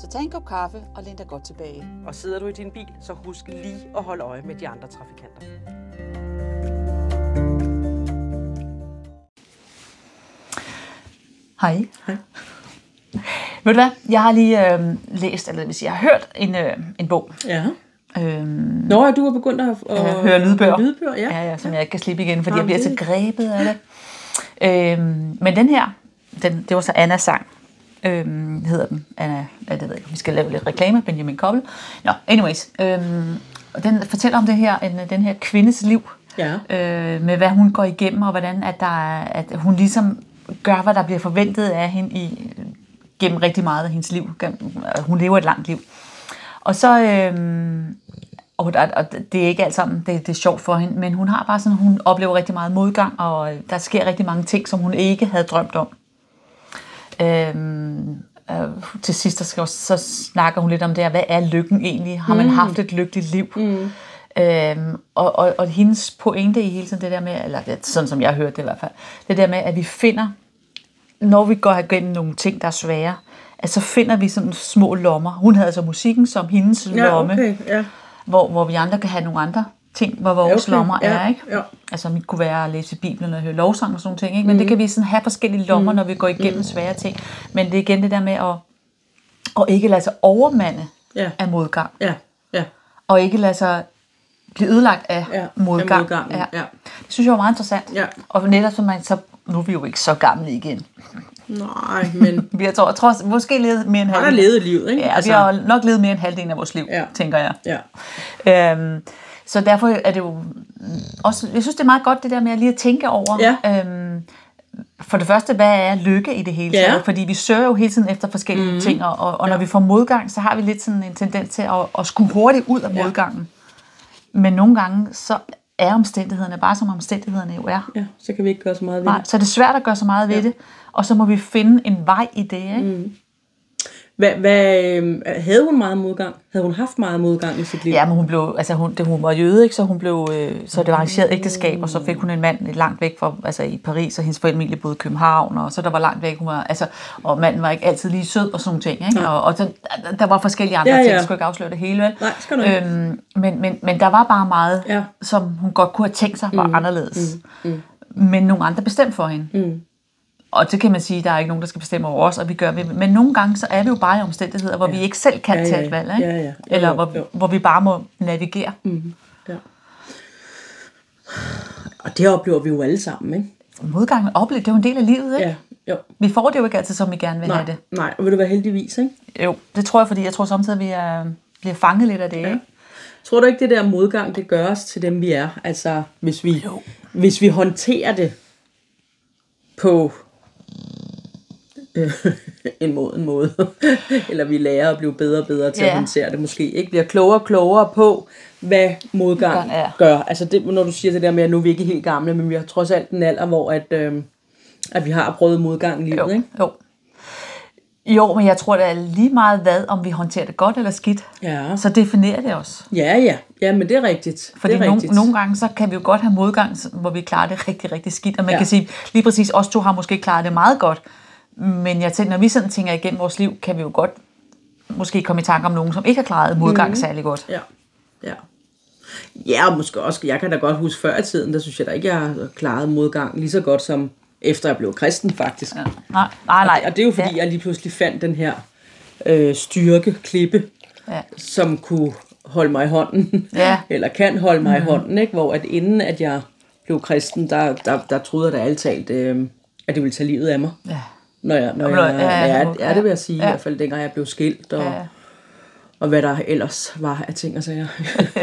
Så tag en kop kaffe og læn dig godt tilbage. Og sidder du i din bil, så husk lige at holde øje med de andre trafikanter. Hej. Hej. Ved du hvad? Jeg har lige øh, læst, eller det vil sige, jeg har hørt en, øh, en bog. Ja. Øh, Nå, er du er begyndt at, at at høre lydbøger. lydbøger ja. ja, ja, som jeg ikke kan slippe igen, fordi Jamen, jeg bliver det- så grebet af det. Øhm, men den her, den, det var så Annas sang, øhm, hedder den. Anna, det ved jeg ikke, vi skal lave lidt reklame, Benjamin Koppel. Nå, anyways, øhm, og den fortæller om det her, en, den her kvindes liv, Ja. øh, med hvad hun går igennem, og hvordan at, der er, at hun ligesom gør, hvad der bliver forventet af hende i, gennem rigtig meget af hendes liv. Hun lever et langt liv. Og så, øhm, og, der, og det er ikke alt sammen, det, det er sjovt for hende, men hun har bare sådan, hun oplever rigtig meget modgang, og øh, der sker rigtig mange ting, som hun ikke havde drømt om. Øhm, øh, til sidst skal, så snakker hun lidt om det her, hvad er lykken egentlig? Har man mm. haft et lykkeligt liv? Mm. Øhm, og, og, og hendes pointe i hele tiden det der med, eller det, sådan som jeg hørte det i hvert fald, det der med, at vi finder, når vi går igennem nogle ting, der er svære, at så finder vi sådan små lommer. Hun havde altså musikken som hendes Ja, lomme, okay. Ja. hvor, hvor vi andre kan have nogle andre ting, hvor vores Okay, lommer ja, er. Ikke? ja. Altså mit kunne være at læse Bibelen og høre lovsang og sådan nogle ting. Ikke? Men mm. det kan vi sådan have forskellige lommer, mm. når vi går igennem mm. svære ting. Men det er igen det der med at, at ikke lade sig overmande Ja. af modgang. Ja. Ja. Og ikke lade sig blive ødelagt af Ja, af modgang. modgangen, ja. Det synes jeg var meget interessant. Ja. Og netop som man så, nu er vi jo ikke så gamle igen. Nej, men Vi har tror, tror, måske levet mere end han har halvdelen. levet livet, ikke? Ja, altså, vi har nok levet mere end halvdelen af vores liv, Ja. tænker jeg. Ja. Øhm, så derfor er det jo også, jeg synes det er meget godt det der med at lige at tænke over, Ja. øhm, for det første, hvad er lykke i det hele Ja. taget? Fordi vi søger jo hele tiden efter forskellige mm. ting, og, og, når vi får modgang, så har vi lidt sådan en tendens til at, at skue hurtigt ud af Ja. modgangen. Men nogle gange, så er omstændighederne bare som omstændighederne jo er. ja, så kan vi ikke gøre så meget ved Nej, det. så er det svært at gøre så meget ved Ja. det, og så må vi finde en vej i det. Ikke? Mm. Hvad, hvad, øh, havde hun meget modgang? Havde hun haft meget modgang i sit liv? Ja, men hun blev, altså hun, det, hun var jøde, ikke? så hun blev, øh, så det var arrangeret ægteskab, og så fik hun en mand langt væk fra, altså i Paris, og hendes familie boede i København, og så der var langt væk, hun var, altså, og manden var ikke altid lige sød og sådan nogle ting, ikke? Og, og så, der- der var forskellige andre Ja, ja, ting, ja. jeg skulle ikke afsløre det hele, vel? Nej, skal du ikke. Øhm, men, men, men der var bare meget, Ja. som hun godt kunne have tænkt sig var mm. anderledes. Mm. Mm. Men nogle andre bestemte for hende. Mm. Og det kan man sige, der er ikke nogen, der skal bestemme over os, og vi gør vi. Men nogle gange, så er vi jo bare i omstændigheder, hvor ja. vi ikke selv kan Ja, ja, ja, tage et valg, ikke? ja, ja. Jo, Eller jo, hvor, jo. hvor vi bare må navigere. Mm. Ja. Og det oplever vi jo alle sammen, ikke? Modgang og opleve, det er jo en del af livet, ikke? Ja, jo. Vi får det jo ikke altid, som vi gerne vil have Nej, det. nej, og vil du være heldigvis, ikke? Jo, det tror jeg, fordi jeg tror samtidig, at vi er, bliver fanget lidt af det, ikke? Tror du ikke, det der modgang, det gør os til dem, vi er? Altså, hvis vi, Jo. hvis vi håndterer det på øh, en måde, en måde. eller vi lærer at blive bedre og bedre til at Ja. håndtere det måske. Ikke bliver klogere og klogere på, hvad modgang Modgang er. gør. Altså det, når du siger det der med, at nu er vi ikke helt gamle, men vi har trods alt en alder, hvor at, øh, at vi har prøvet modgang i livet. Jo, Ikke? jo. Jo, men jeg tror, det er lige meget hvad, om vi håndterer det godt eller skidt. Ja. Så definerer det os. ja, ja. Ja, men det er rigtigt. Fordi det er nogle, rigtigt. nogle gange, så kan vi jo godt have modgang, hvor vi klarer det rigtig, rigtig skidt. Og man ja. kan sige, lige præcis os to har måske klaret det meget godt. Men jeg tænker, når vi sådan tænker igennem vores liv, kan vi jo godt måske komme i tanke om nogen, som ikke har klaret modgang Mhm. mm. særlig godt. Ja, ja. Ja, og måske også, jeg kan da godt huske før i tiden, der synes jeg da ikke, jeg har klaret modgang lige så godt som efter jeg blev kristen faktisk. Ja. Nej, nej, nej. Og det er jo fordi, ja. jeg lige pludselig fandt den her øh, styrke, klippe, Ja. som kunne holde mig i hånden, Ja. eller kan holde mig mm. i hånden, ikke? hvor at inden at jeg blev kristen, der, der, der troede jeg da alt talt, øh, at det ville tage livet af mig. Ja. Når jeg, når Og jeg, når- ja, ja, nu- ja, det vil jeg sige, ja. i hvert fald dengang jeg blev skilt, og, Ja. Og hvad der ellers var af ting og sager.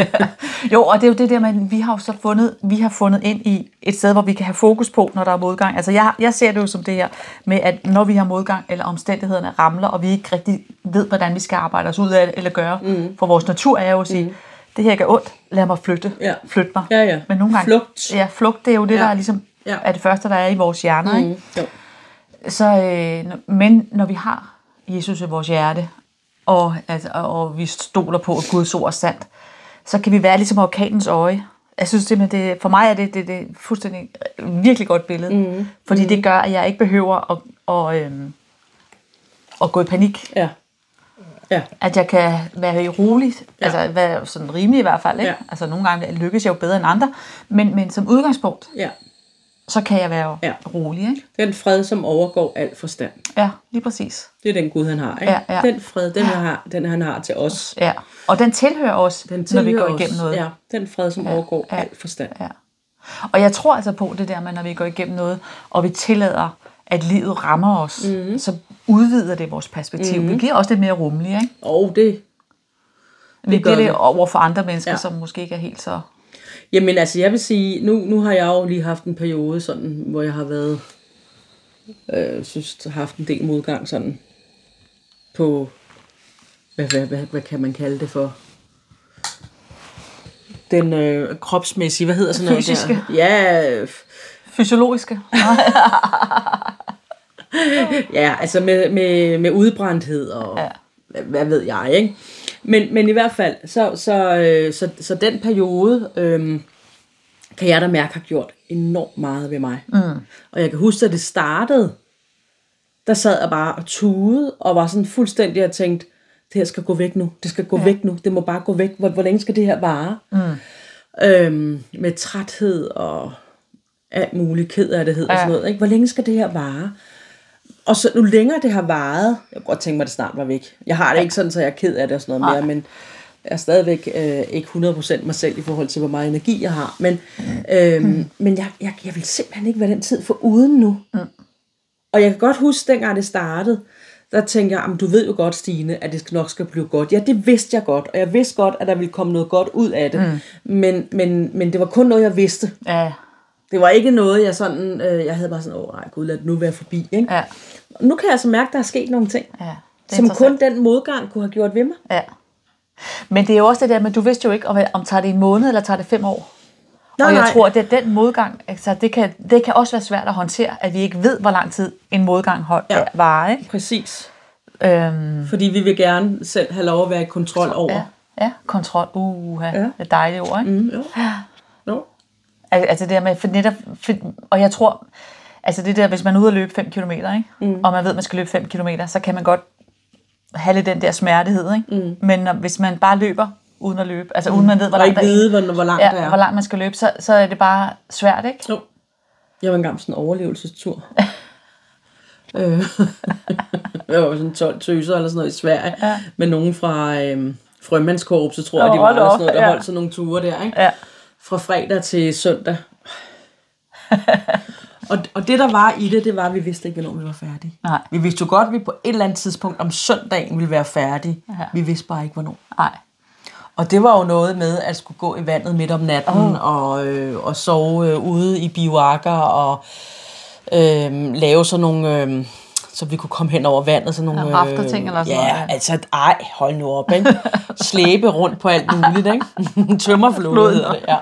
Jo, og det er jo det der med, vi har jo så fundet, vi har fundet ind i et sted, hvor vi kan have fokus på, når der er modgang. Altså jeg, jeg ser det jo som det her med, at når vi har modgang, eller omstændighederne ramler, og vi ikke rigtig ved, hvordan vi skal arbejde os ud af det, eller gøre. Mm. For vores natur er jo at sige, mm. det her gør ondt, lad mig flytte. Ja. Flyt mig. Ja, ja. Men nogle gange, Flugt. Ja, flugt, det er jo det, Ja. der er ligesom Ja. er det første, der er i vores hjerner. Ikke? Mm, jo. Så, øh, men når vi har Jesus i vores hjerte, og, altså, og, vi stoler på, at Guds ord er sandt, så kan vi være ligesom orkanens øje. Jeg synes simpelthen, det, for mig er det, det, det fuldstændig øh, virkelig godt billede. Mm. Fordi det gør, at jeg ikke behøver at, og, øhm, at gå i panik. Ja. Ja. At jeg kan være rolig, ja. altså være sådan rimelig i hvert fald. Ikke? Ja. Altså nogle gange lykkes jeg jo bedre end andre, men, men som udgangspunkt, ja. Så kan jeg være Ja. rolig. Ikke? Den fred, som overgår al forstand. Ja, lige præcis. Det er den Gud, han har. Ikke? Ja, ja. Den fred, den, han har, den han har til os. Ja, og den tilhører os, Den når vi tilhører går os. igennem noget. Ja, den fred, som overgår ja, al forstand. Ja. Og jeg tror altså på det der med, når vi går igennem noget, og vi tillader, at livet rammer os, mm. så udvider det vores perspektiv. Mm. Vi bliver også lidt mere rummelige, ikke? Og det, Vi gør bliver det vi. over for andre mennesker, ja. Ja. som måske ikke er helt så... Jamen altså, jeg vil sige, nu, nu har jeg jo lige haft en periode, sådan, hvor jeg har været, øh, synes, har haft en del modgang sådan, på, hvad, hvad, hvad, hvad kan man kalde det for? Den øh, kropsmæssige, hvad hedder sådan noget Fysiske. der? Ja, øh, Fysiologiske. ja, altså med, med, med udbrændthed og ja. hvad, hvad ved jeg, ikke? Men, men i hvert fald, så, så, øh, så, så den periode, øh, kan jeg da mærke har gjort enormt meget ved mig. Mm. Og jeg kan huske, at det startede, der sad jeg bare og tudede, og var sådan fuldstændig og tænkte, det her skal gå væk nu, det skal gå ja. væk nu, det må bare gå væk, hvor, hvor længe skal det her vare? Mm. Øhm, med træthed og alt muligt, ked af det hed ja. og sådan noget, ikke? hvor længe skal det her vare? Og så nu længere det har varet, jeg kunne godt tænke mig, at det snart var væk. Jeg har det ja. ikke sådan, så jeg er ked af det og sådan noget mere, men jeg er stadigvæk øh, ikke 100% mig selv i forhold til, hvor meget energi jeg har. Men, øh, mm. men jeg, jeg, jeg vil simpelthen ikke være den tid for uden nu. Mm. Og jeg kan godt huske, dengang det startede, der tænkte jeg, "Jamen, du ved jo godt, Stine, at det nok skal blive godt. Ja, det vidste jeg godt, og jeg vidste godt, at der ville komme noget godt ud af det. Mm. Men, men, men det var kun noget, jeg vidste. ja, Det var ikke noget, jeg sådan, øh, jeg havde bare sådan, åh nej, gud, lad det nu være forbi. Ikke? ja, nu kan jeg altså mærke, at der er sket nogle ting, ja. Som kun den modgang kunne have gjort ved mig. Ja. Men det er jo også det der med, du vidste jo ikke, om, om tager det en måned, eller tager det fem år. Nej, og jeg nej. tror, at det er den modgang, altså det kan, det kan også være svært at håndtere, at vi ikke ved, hvor lang tid en modgang hold, Ja. ja. varer. Ikke? Præcis. Øhm, Fordi vi vil gerne selv have lov at være i kontrol over. ja, ja, kontrol. Uh, ja. Ja. det er et dejligt ord. Ikke? Mm, jo. jo. Al- Altså det der med, for netop, for, og jeg tror, altså det der, hvis man er ude at løbe 5 km, ikke? Mm. og man ved, at man skal løbe 5 km, så kan man godt have lidt den der smertehed. Ikke? Mm. Men når, hvis man bare løber uden at løbe, altså uden man ved, hvor langt ikke der er, vide, hvor, hvor langt der ja, er. hvor langt man skal løbe, så, så er det bare svært, ikke? Jo. Jeg var engang på sådan en overlevelsestur. Øh, jeg var sådan 12 tøser eller sådan noget i Sverige. Ja. Med nogen fra øh, frømandskorpset, tror jeg, Nå, de var. Eller sådan noget, der ja. holdt sådan nogle ture der. Ikke? Ja. Fra fredag til søndag. og, og det der var i det, det var, at vi vidste ikke, hvornår vi var færdige. Nej. Vi vidste jo godt, at vi på et eller andet tidspunkt om søndagen ville være færdige. Ja. Vi vidste bare ikke, hvornår. Nej. Og det var jo noget med at skulle gå i vandet midt om natten oh. og, øh, og sove øh, ude i bioakker og øh, lave sådan nogle, øh, så vi kunne komme hen over vandet. Sådan nogle, Ja, rafterting eller sådan ja, noget, ja. altså ej, hold nu op, ikke? Slæbe rundt på alt muligt, ikke? Tømmerflod hedder det, ja.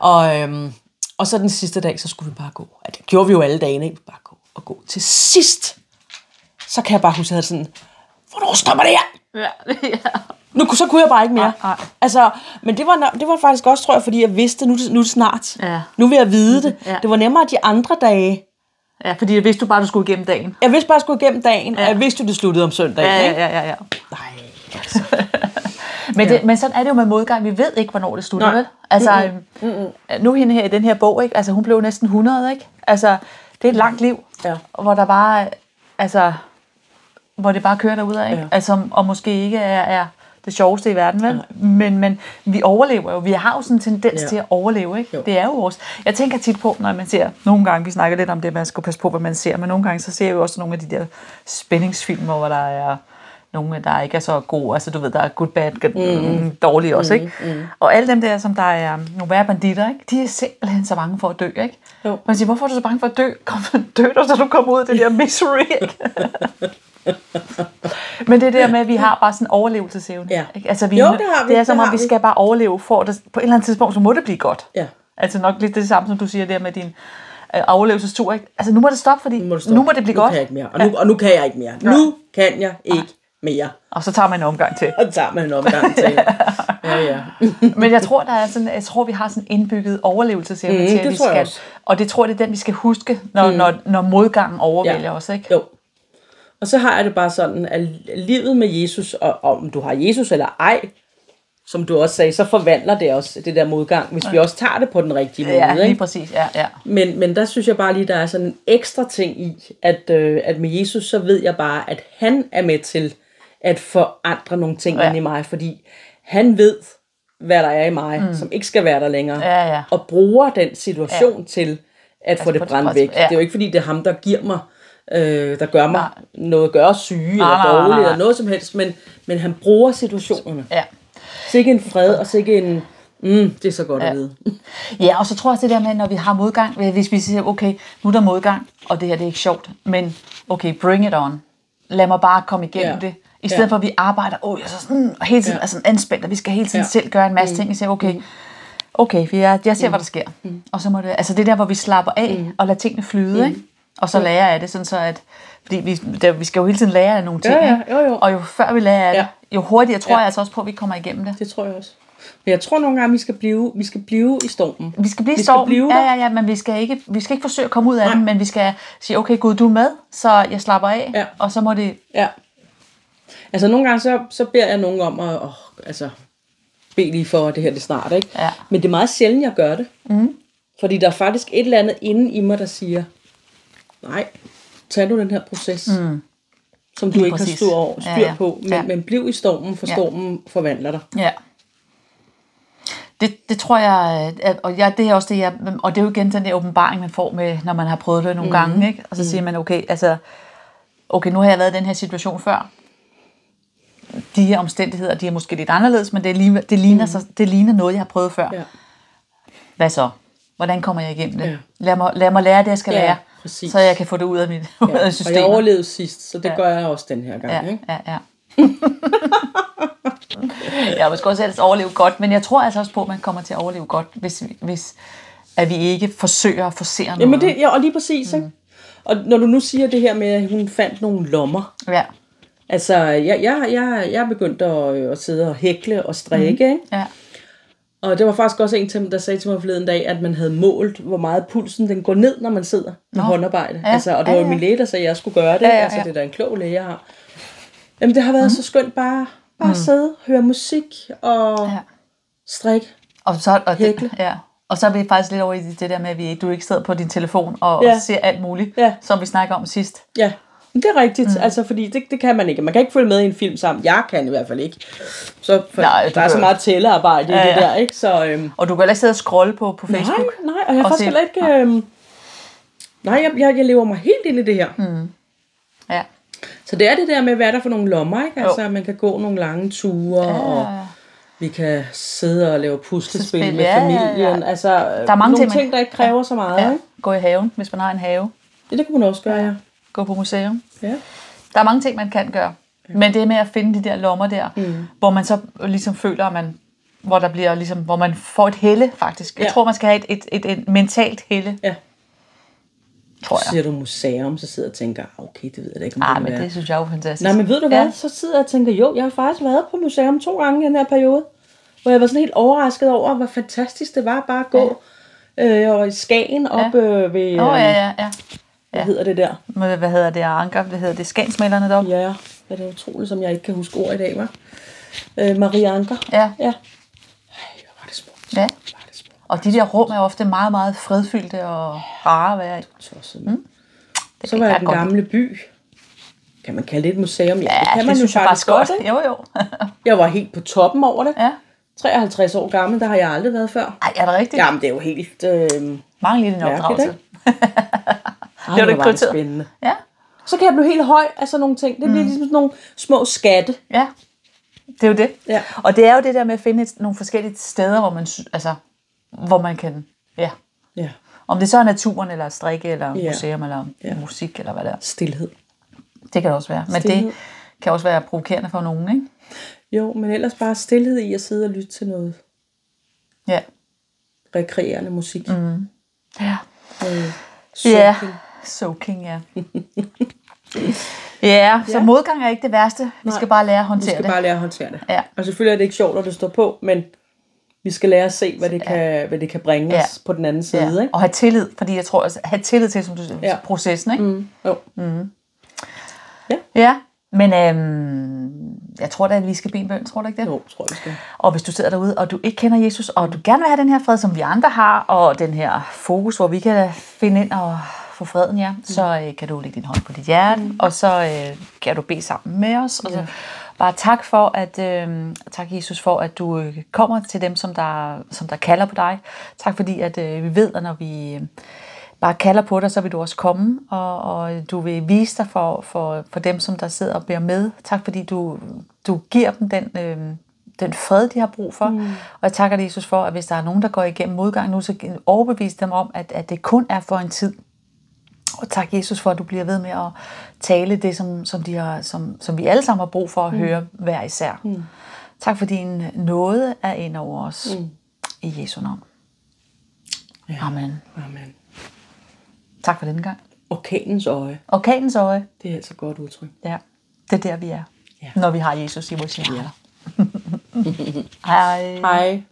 Og, øhm, og så den sidste dag, så skulle vi bare gå. Ja, det gjorde vi jo alle dagene, ikke? Bare gå og gå. Til sidst, så kan jeg bare huske, at jeg sådan, hvornår stopper det her? Ja, ja. Nu, så kunne jeg bare ikke mere. Nej, nej. Altså, men det var, det var faktisk også, tror jeg, fordi jeg vidste, nu, nu snart. Ja. Nu vil jeg vide det. Ja. Det var nemmere de andre dage. Ja, fordi jeg vidste du bare, du skulle igennem dagen. Jeg vidste bare, jeg skulle igennem dagen, ja. Ja. og jeg vidste jo, det sluttede om søndagen. Ja, ikke? ja, ja, ja. Nej, altså. Men, det, men sådan er det jo med modgang. Vi ved ikke, hvornår det slutter, Nej. vel? Altså, mm-hmm. nu hende her i den her bog, ikke? Altså, hun blev næsten 100, ikke? Altså, det er et langt liv, Ja. hvor der bare, altså, hvor det bare kører derudad, ikke? Ja. Altså, og måske ikke er, er det sjoveste i verden, vel? Men, men vi overlever jo. Vi har jo sådan en tendens Ja. til at overleve, ikke? Jo. Det er jo vores... Jeg tænker tit på, når man ser... Nogle gange, vi snakker lidt om det, man skal passe på, hvad man ser, men nogle gange, så ser jeg jo også nogle af de der spændingsfilmer, hvor der er nogle, der ikke er så gode. Altså du ved, der er good, bad, good, mm. dårlige også, ikke? Mm. Og alle dem der, som der er nogle værre banditter, ikke? De er simpelthen så bange for at dø, ikke? Jo. Man siger, hvorfor er du så bange for at dø? Kom, dø du, så du kommer ud af det der misery, ikke? Men det der med, at vi har bare sådan en overlevelsesevne. Ja. Ikke? Altså, vi, Jo, det har vi, Det er som om, vi vi. skal bare overleve, for det, på et eller andet tidspunkt, så må det blive godt. Ja. Altså nok lidt det samme, som du siger der med din øh, overlevelsestur. Ikke? Altså nu må det stoppe, fordi Nu må det, nu må det blive nu godt. Kan jeg ikke mere. Og, nu, og nu kan jeg ikke mere. Nu kan jeg ikke mere. Og så tager man en omgang til. Og så tager man en omgang til. Ja, ja. Men jeg tror, der er sådan, jeg tror, vi har sådan indbygget overlevelsesevne Mm, til, at vi skal. også. Og det tror jeg, det er den, vi skal huske, når, mm. når, når modgangen overvælder Ja. os. Ikke? Jo. Og så har jeg det bare sådan, at livet med Jesus, og om du har Jesus eller ej, som du også sagde, så forvandler det også det der modgang, hvis vi også tager det på den rigtige måde. Ja, lige ikke? præcis. Ja, ja. Men, men der synes jeg bare lige, der er sådan en ekstra ting i, at, øh, at med Jesus, så ved jeg bare, at han er med til at forandre nogle ting Ja. ja. ind i mig, fordi han ved, hvad der er i mig, mm. som ikke skal være der længere, Ja, ja. og bruger den situation ja. til at få få det brændt- væk. ja. Det er jo ikke, fordi det er ham, der giver mig, øh, der gør mig noget, gør os syge eller nej, nej, dårlige nej. eller noget som helst, men, men han bruger situationerne. ja. Så ikke en fred, og så ikke en, mm, det er så godt ja. at vide. Ja, og så tror jeg også det der med, når vi har modgang, hvis vi siger, okay, nu er der modgang, og det her det er ikke sjovt, men okay, bring it on. Lad mig bare komme igennem Ja. det. I stedet Ja. for, at vi arbejder, åh, jeg er så sådan, og hele tiden Ja. er sådan anspændt, og vi skal hele tiden Ja. selv gøre en masse ting. Vi siger, okay, okay, vi er, jeg ser, hvad der sker. Og så må det, altså det er der, hvor vi slapper af, og lader tingene flyde, ikke? Og så lærer af det, sådan så at, fordi vi, der, vi skal jo hele tiden lære af nogle ting, Ja, ja, jo, jo. og jo før vi lærer af Ja. det, jo hurtigere tror Ja. jeg altså også på, at vi kommer igennem det. Det tror jeg også. Men jeg tror nogle gange, vi skal blive, vi skal blive i stormen. Vi skal blive i stormen. blive ja, ja, ja, men vi skal, ikke, vi skal ikke forsøge at komme ud af Nej. den, men vi skal sige, okay Gud, du er med, så jeg slapper af, Ja. og så må det... Ja. Altså nogle gange, så, så beder jeg nogen om at, åh, altså, bede lige for, at det her det snart, ikke? Ja. Men det er meget sjældent, jeg gør det. Mm. Fordi der er faktisk et eller andet inde i mig, der siger, nej, tag nu den her proces, mm. som du Lige ikke præcis. har styr, over, styr Ja, ja. på, men, Ja. men bliv i stormen, for Ja. stormen forvandler dig. Ja. Det, det tror jeg, at, og jeg, det er også det, jeg, og det er jo igen den der åbenbaring, man får med, når man har prøvet det nogle mm. gange, ikke? Og så siger man, okay, altså, okay, nu har jeg været i den her situation før. De her omstændigheder, de er måske lidt anderledes, men det, ligner, det, ligner, mm. så, det ligner noget, jeg har prøvet før. Ja. Hvad så? Hvordan kommer jeg igennem det? Ja. Lad, mig, lad mig lære det, jeg skal Ja, lære, præcis. så jeg kan få det ud af mit ud Ja. af Og jeg overlevede sidst, så det Ja. gør jeg også den her gang. Ja, Ikke? ja, ja. jeg måske også ellers overleve godt, men jeg tror altså også på, at man kommer til at overleve godt, hvis, vi- hvis at vi ikke forsøger at forsere noget. Jamen det, ja, og lige præcis, ikke? Og når du nu siger det her med, at hun fandt nogle lommer, Ja, altså jeg, jeg, jeg, jeg er begyndt at, øh, at sidde og hækle og strikke, mm. ikke? ja, Og det var faktisk også en til mig, der sagde til mig forleden dag, at man havde målt, hvor meget pulsen den går ned, når man sidder med håndarbejde. Ja. Altså, og det Ja, var ja. min læge, der sagde, at jeg skulle gøre det. Ja, ja, Altså, ja. det er da en klog læge, jeg har. Jamen, det har været mm. så skønt bare, bare mm. sidde, høre musik og ja. strikke. Og så, og det, Hækle. ja. Og så er vi faktisk lidt over i det der med, at vi, du ikke sidder på din telefon og, Ja. og ser alt muligt, Ja. som vi snakker om sidst. Ja, det er rigtigt, mm. altså fordi det, det kan man ikke. Man kan ikke følge med i en film sammen. Jeg kan i hvert fald ikke. Så for, Nej, Nej, der er så meget tællearbejde Ja, i det ja. der, ikke? Så øhm, Og du kan heller ikke sidde og scrolle på, på nej, Facebook. nej, og jeg har faktisk heller ikke... Øhm, nej, jeg, jeg, jeg lever mig helt ind i det her. Mm. Ja. Så det er det der med, hvad er der for nogle lommer, ikke? Altså, at man kan gå nogle lange ture, ja. og vi kan sidde og lave puslespil Spil, med ja, ja, ja. familien. Altså, der er mange nogle ting, man- ting, der ikke kræver så meget, ja. ikke? Gå i haven, hvis man har en have. Ja, det kunne man også gøre, ja. Gå på museum. ja. Der er mange ting, man kan gøre. Men det med at finde de der lommer der, mm. hvor man så ligesom føler, at man, hvor der bliver ligesom, hvor man får et helle faktisk. Jeg Ja. tror, man skal have et, et, et, et mentalt helle, ja. tror Så jeg. siger du museum, så sidder jeg og tænker, "Ah, okay, det ved jeg da ikke, om Nej, det men være. det synes jeg er jo fantastisk. Nej, men ved du hvad? Ja. Ja. Så sidder jeg og tænker, jo, jeg har faktisk været på museum to gange i den her periode. Hvor jeg var sådan helt overrasket over, hvor fantastisk det var bare at gå ja. øh, og i Skagen op øh, ved, Åh, oh, ja, ja, ja. Hvad hedder det der? Hvad hedder det? Anker? Hvad hedder det? Skansmalerne deroppe? Ja, hvad er det utroligt, som jeg ikke kan huske ord i dag, var. Øh, Marie Anker. Ja. Ja. Ej, hvor var det smukt. ja. Var det smukt. Og de der rum er ofte meget, meget fredfyldte og rare at være i. Tosset. Mm. Så var jeg den godt gamle by. Kan man kalde det et museum? Ja, Ja, det kan det man jo synes jeg faktisk godt. ikke? Jo, jo. Jeg var helt på toppen over det. ja. 53 år gammel, der har jeg aldrig været før. Ej, er det rigtigt? Jamen, det er jo helt... Øh, Mange lidt en opdragelse. Ej, Det var det var det prioriteret. spændende. Ja. Så kan jeg blive helt høj af sådan nogle ting. Det bliver ligesom sådan nogle små skatte. Ja, det er jo det. Ja. Og det er jo det der med at finde et, nogle forskellige steder, hvor man, altså, hvor man kan, ja. Ja. Om det så er naturen, eller strikke, eller Ja. museum, eller Ja. musik, eller hvad det er. Stilhed. Det kan det også være. Men Stilhed. det kan også være provokerende for nogen, ikke? Jo, men ellers bare stillhed i at sidde og lytte til noget Ja. rekreerende musik. Mm. Ja. Noget Ja, soaking. ja. ja, så Ja. modgang er ikke det værste. Vi Nej. skal bare lære at Vi håndtere skal det. bare lære at håndtere det. Ja. Og selvfølgelig er det ikke sjovt, når det står på, men vi skal lære at se, hvad det kan, hvad det kan bringe Ja. os på den anden side. Ja. Ikke? Og have tillid, fordi jeg tror, at have tillid til som du, Ja. ja. processen, ikke? Mm. Jo. Ja, men øhm, jeg tror da, at vi skal bede en bøn, tror du ikke det? jo, tror jeg, vi skal. Og hvis du sidder derude, og du ikke kender Jesus, og du gerne vil have den her fred, som vi andre har, og den her fokus, hvor vi kan finde ind og få freden, ja, så øh, kan du lægge din hånd på dit hjerte, mm. og så øh, kan du bede sammen med os. Og så bare tak for, at øh, tak Jesus for, at du øh, kommer til dem, som der, som der kalder på dig. Tak fordi, at øh, vi ved, at når vi øh, bare kalder på dig, så vil du også komme, og, og du vil vise dig for, for, for dem, som der sidder og beder med. Tak fordi du, du giver dem den, øh, den fred, de har brug for. Mm. Og jeg takker dig, Jesus for, at hvis der er nogen, der går igennem modgang nu, så overbevis dem om, at, at det kun er for en tid. Og tak, Jesus, for at du bliver ved med at tale det, som, som, de har, som, som vi alle sammen har brug for at mm. høre hver især. Mm. Tak for din nåde er ind over os. Mm. I Jesu navn. Ja. Amen. Amen. Tak for denne gang. Orkanens øje. Orkanens øje. Det er altså godt udtryk. Ja, det er der, vi er. Ja. Når vi har Jesus i vores hjerter. Hej. Hej.